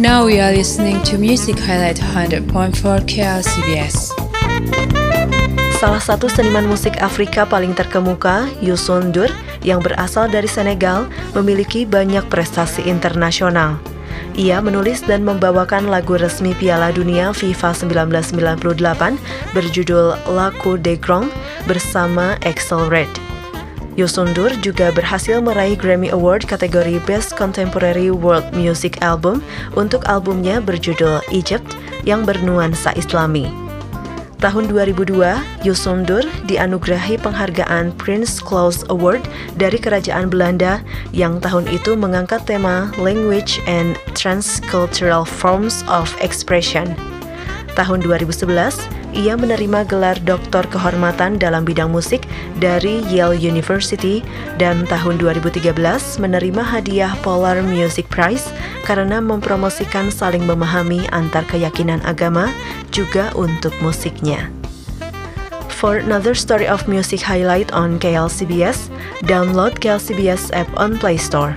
Now we are listening to Music Highlight 100.4 KLCBS. Salah satu seniman musik Afrika paling terkemuka, Youssou N'Dour, yang berasal dari Senegal, memiliki banyak prestasi internasional. Ia menulis dan membawakan lagu resmi Piala Dunia FIFA 1998 berjudul La Cour des Grands bersama Axel Red. Youssou N'Dour juga berhasil meraih Grammy Award kategori Best Contemporary World Music Album untuk albumnya berjudul Egypt yang bernuansa Islami. Tahun 2002, Youssou N'Dour dianugerahi penghargaan Prince Claus Award dari Kerajaan Belanda yang tahun itu mengangkat tema Language and Transcultural Forms of Expression. Tahun 2011, ia menerima gelar doktor kehormatan dalam bidang musik dari Yale University dan tahun 2013 menerima hadiah Polar Music Prize karena mempromosikan saling memahami antar keyakinan agama juga untuk musiknya. For another story of music highlight on KLCBS, download KLCBS app on Play Store.